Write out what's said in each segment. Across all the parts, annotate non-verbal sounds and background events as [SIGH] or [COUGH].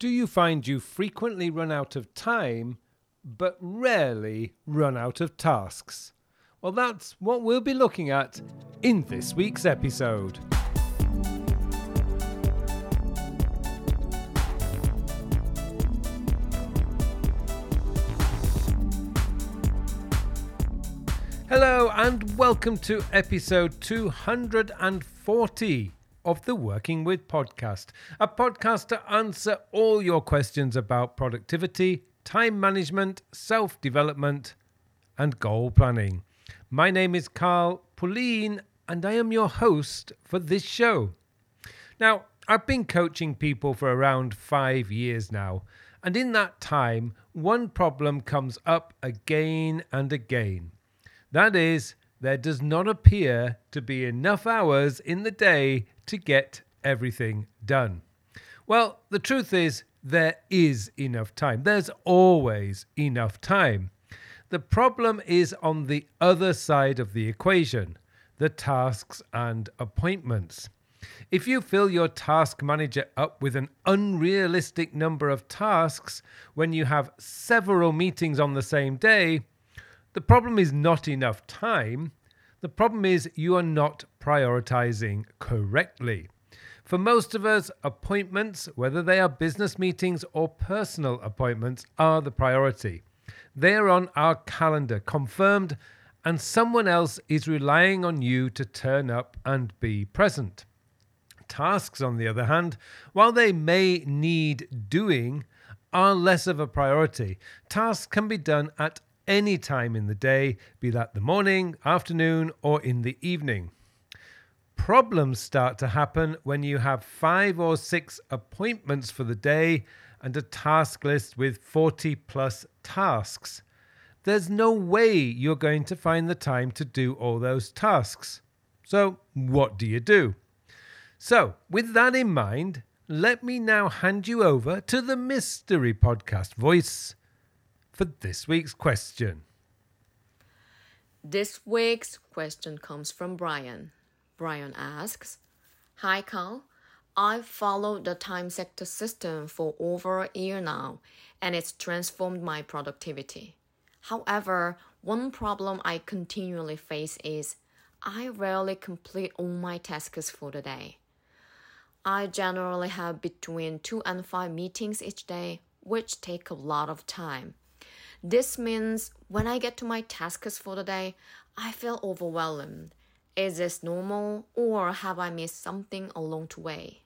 Do you find you frequently run out of time, but rarely run out of tasks? Well, that's what we'll be looking at in this week's episode. Hello, and welcome to episode 240 of the Working With podcast, a podcast to answer all your questions about productivity, time management, self development, and goal planning. My name is Carl Pullein, and I am your host for this show. Now, I've been coaching people for around five years now, and in that time, one problem comes up again and again. That is, there does not appear to be enough hours in the day to get everything done. Well, the truth is, there is enough time. There's always enough time. The problem is on the other side of the equation the tasks and appointments. If you fill your task manager up with an unrealistic number of tasks when you have several meetings on the same day, the problem is not enough time. The problem is you are not prioritizing correctly. For most of us, appointments, whether they are business meetings or personal appointments, are the priority. They are on our calendar, confirmed, and someone else is relying on you to turn up and be present. Tasks, on the other hand, while they may need doing, are less of a priority. Tasks can be done at any time in the day, be that the morning, afternoon, or in the evening. Problems start to happen when you have five or six appointments for the day and a task list with 40 plus tasks. There's no way you're going to find the time to do all those tasks. So, what do you do? So, with that in mind, let me now hand you over to the Mystery Podcast voice for this week's question. This week's question comes from Brian. Brian asks Hi, Carl. I've followed the time sector system for over a year now, and it's transformed my productivity. However, one problem I continually face is I rarely complete all my tasks for the day. I generally have between two and five meetings each day, which take a lot of time. This means when I get to my tasks for the day, I feel overwhelmed. Is this normal or have I missed something along the way?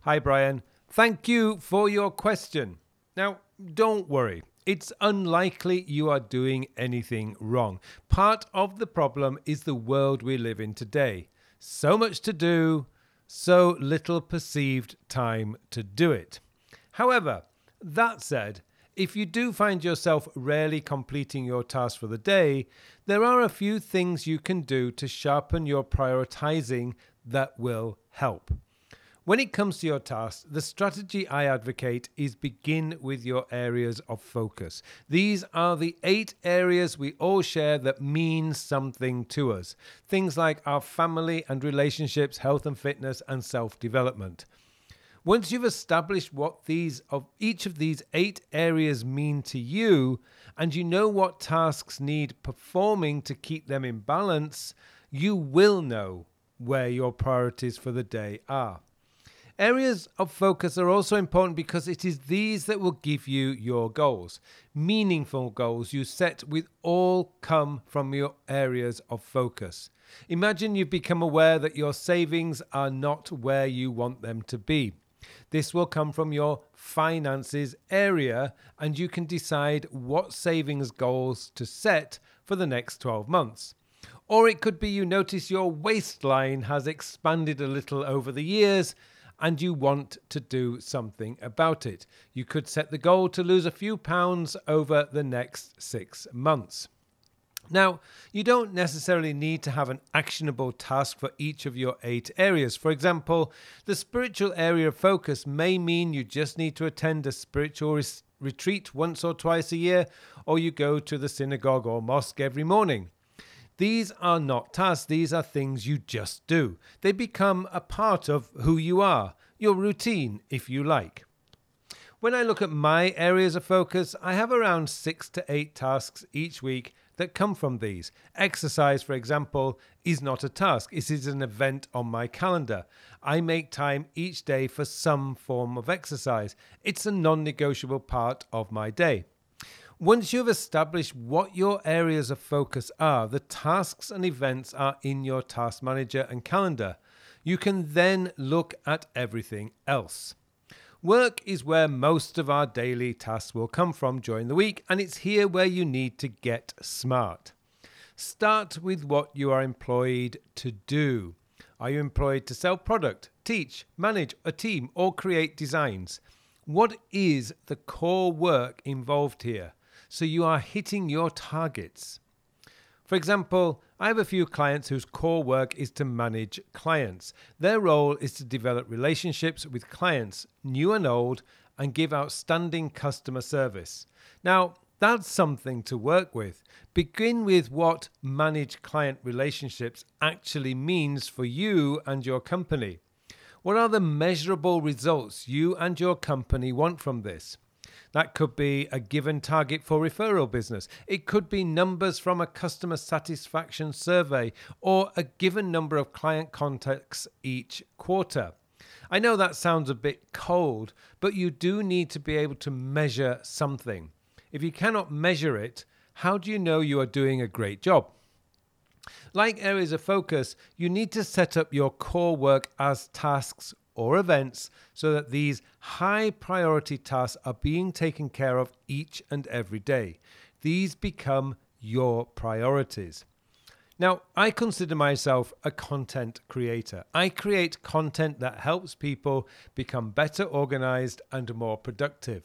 Hi, Brian. Thank you for your question. Now, don't worry. It's unlikely you are doing anything wrong. Part of the problem is the world we live in today. So much to do, so little perceived time to do it. However, that said, if you do find yourself rarely completing your tasks for the day, there are a few things you can do to sharpen your prioritizing that will help. When it comes to your tasks, the strategy I advocate is begin with your areas of focus. These are the eight areas we all share that mean something to us. Things like our family and relationships, health and fitness, and self development. Once you've established what these of each of these eight areas mean to you and you know what tasks need performing to keep them in balance, you will know where your priorities for the day are. Areas of focus are also important because it is these that will give you your goals. Meaningful goals you set with all come from your areas of focus. Imagine you've become aware that your savings are not where you want them to be. This will come from your finances area, and you can decide what savings goals to set for the next 12 months. Or it could be you notice your waistline has expanded a little over the years and you want to do something about it. You could set the goal to lose a few pounds over the next six months. Now, you don't necessarily need to have an actionable task for each of your eight areas. For example, the spiritual area of focus may mean you just need to attend a spiritual res- retreat once or twice a year, or you go to the synagogue or mosque every morning. These are not tasks, these are things you just do. They become a part of who you are, your routine, if you like. When I look at my areas of focus, I have around six to eight tasks each week that come from these. Exercise, for example, is not a task, it is an event on my calendar. I make time each day for some form of exercise, it's a non negotiable part of my day. Once you've established what your areas of focus are, the tasks and events are in your task manager and calendar. You can then look at everything else. Work is where most of our daily tasks will come from during the week, and it's here where you need to get smart. Start with what you are employed to do. Are you employed to sell product, teach, manage a team, or create designs? What is the core work involved here so you are hitting your targets? For example, I have a few clients whose core work is to manage clients. Their role is to develop relationships with clients, new and old, and give outstanding customer service. Now, that's something to work with. Begin with what manage client relationships actually means for you and your company. What are the measurable results you and your company want from this? That could be a given target for referral business. It could be numbers from a customer satisfaction survey or a given number of client contacts each quarter. I know that sounds a bit cold, but you do need to be able to measure something. If you cannot measure it, how do you know you are doing a great job? Like areas of focus, you need to set up your core work as tasks or events so that these high priority tasks are being taken care of each and every day. These become your priorities. Now, I consider myself a content creator. I create content that helps people become better organized and more productive.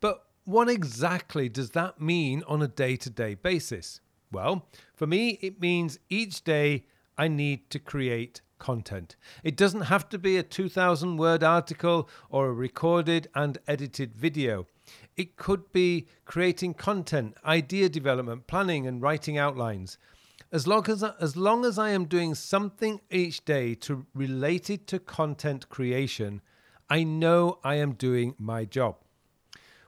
But what exactly does that mean on a day to day basis? Well, for me, it means each day I need to create content. It doesn't have to be a 2,000 word article or a recorded and edited video. It could be creating content, idea development, planning, and writing outlines. As long as, as long as I am doing something each day to related to content creation, I know I am doing my job.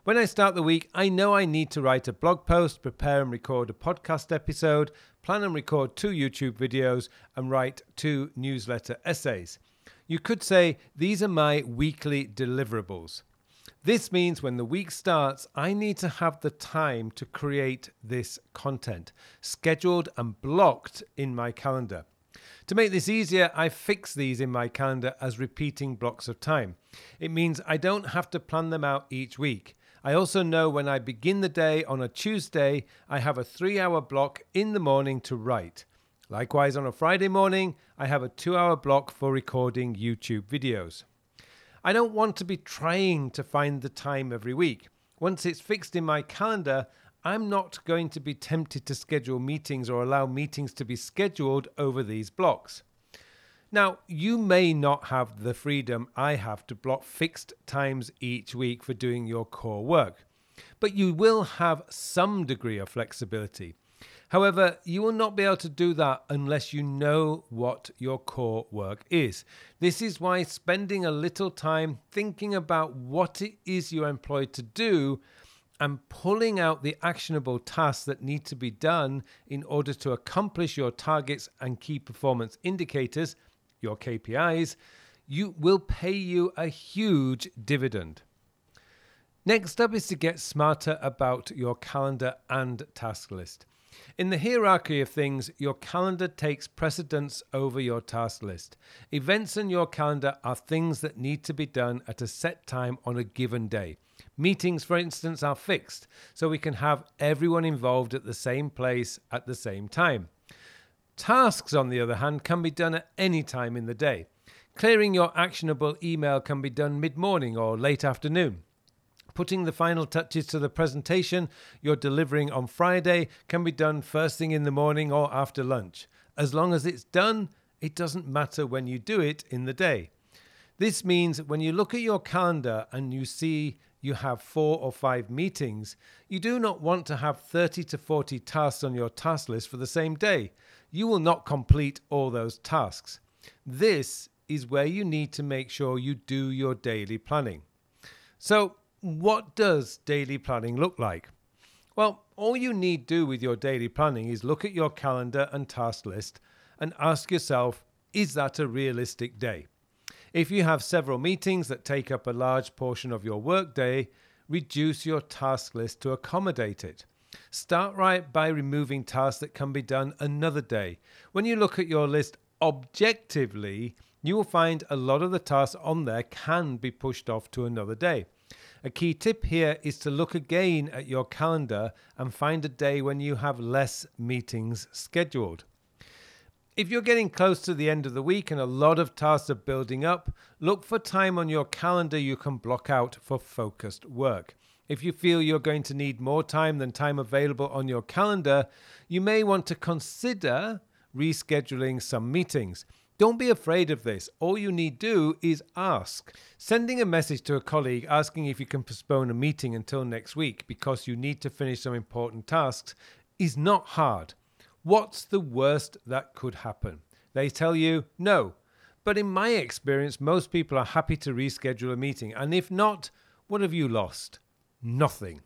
When I start the week, I know I need to write a blog post, prepare and record a podcast episode, plan and record two YouTube videos, and write two newsletter essays. You could say these are my weekly deliverables. This means when the week starts, I need to have the time to create this content, scheduled and blocked in my calendar. To make this easier, I fix these in my calendar as repeating blocks of time. It means I don't have to plan them out each week. I also know when I begin the day on a Tuesday, I have a three hour block in the morning to write. Likewise, on a Friday morning, I have a two hour block for recording YouTube videos. I don't want to be trying to find the time every week. Once it's fixed in my calendar, I'm not going to be tempted to schedule meetings or allow meetings to be scheduled over these blocks. Now, you may not have the freedom I have to block fixed times each week for doing your core work, but you will have some degree of flexibility. However, you will not be able to do that unless you know what your core work is. This is why spending a little time thinking about what it is you're employed to do and pulling out the actionable tasks that need to be done in order to accomplish your targets and key performance indicators your KPIs, you will pay you a huge dividend. Next up is to get smarter about your calendar and task list. In the hierarchy of things, your calendar takes precedence over your task list. Events in your calendar are things that need to be done at a set time on a given day. Meetings, for instance, are fixed, so we can have everyone involved at the same place at the same time. Tasks, on the other hand, can be done at any time in the day. Clearing your actionable email can be done mid morning or late afternoon. Putting the final touches to the presentation you're delivering on Friday can be done first thing in the morning or after lunch. As long as it's done, it doesn't matter when you do it in the day. This means when you look at your calendar and you see you have four or five meetings, you do not want to have 30 to 40 tasks on your task list for the same day you will not complete all those tasks. This is where you need to make sure you do your daily planning. So, what does daily planning look like? Well, all you need to do with your daily planning is look at your calendar and task list and ask yourself, is that a realistic day? If you have several meetings that take up a large portion of your workday, reduce your task list to accommodate it. Start right by removing tasks that can be done another day. When you look at your list objectively, you will find a lot of the tasks on there can be pushed off to another day. A key tip here is to look again at your calendar and find a day when you have less meetings scheduled. If you're getting close to the end of the week and a lot of tasks are building up, look for time on your calendar you can block out for focused work. If you feel you're going to need more time than time available on your calendar, you may want to consider rescheduling some meetings. Don't be afraid of this. All you need to do is ask. Sending a message to a colleague asking if you can postpone a meeting until next week because you need to finish some important tasks is not hard. What's the worst that could happen? They tell you no. But in my experience, most people are happy to reschedule a meeting. And if not, what have you lost? Nothing.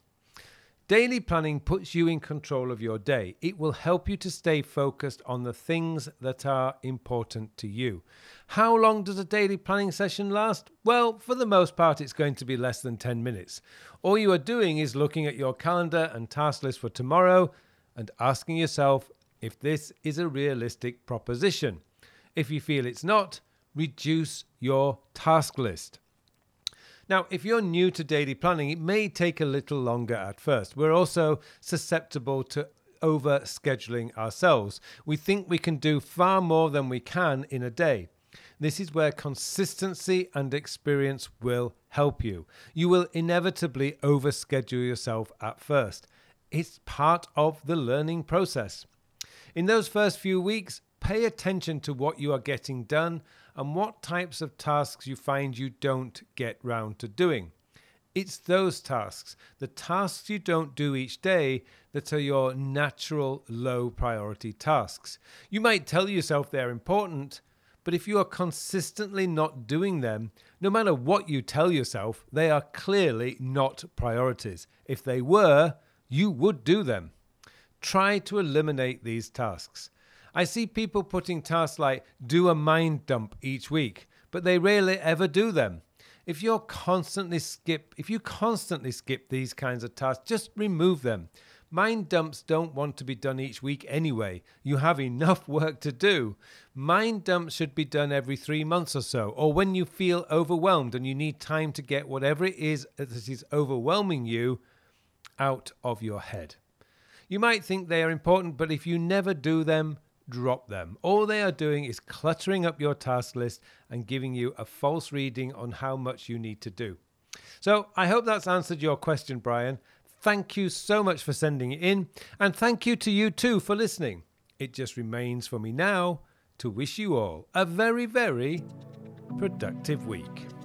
Daily planning puts you in control of your day. It will help you to stay focused on the things that are important to you. How long does a daily planning session last? Well, for the most part, it's going to be less than 10 minutes. All you are doing is looking at your calendar and task list for tomorrow and asking yourself if this is a realistic proposition. If you feel it's not, reduce your task list. Now, if you're new to daily planning, it may take a little longer at first. We're also susceptible to over scheduling ourselves. We think we can do far more than we can in a day. This is where consistency and experience will help you. You will inevitably overschedule yourself at first. It's part of the learning process. In those first few weeks, pay attention to what you are getting done and what types of tasks you find you don't get round to doing. It's those tasks, the tasks you don't do each day, that are your natural low priority tasks. You might tell yourself they're important, but if you are consistently not doing them, no matter what you tell yourself, they are clearly not priorities. If they were, you would do them. Try to eliminate these tasks. I see people putting tasks like do a mind dump each week, but they rarely ever do them. If you're constantly skip if you constantly skip these kinds of tasks, just remove them. Mind dumps don't want to be done each week anyway. You have enough [LAUGHS] work to do. Mind dumps should be done every three months or so, or when you feel overwhelmed and you need time to get whatever it is that is overwhelming you out of your head. You might think they are important, but if you never do them, drop them. All they are doing is cluttering up your task list and giving you a false reading on how much you need to do. So I hope that's answered your question, Brian. Thank you so much for sending it in, and thank you to you too for listening. It just remains for me now to wish you all a very, very productive week.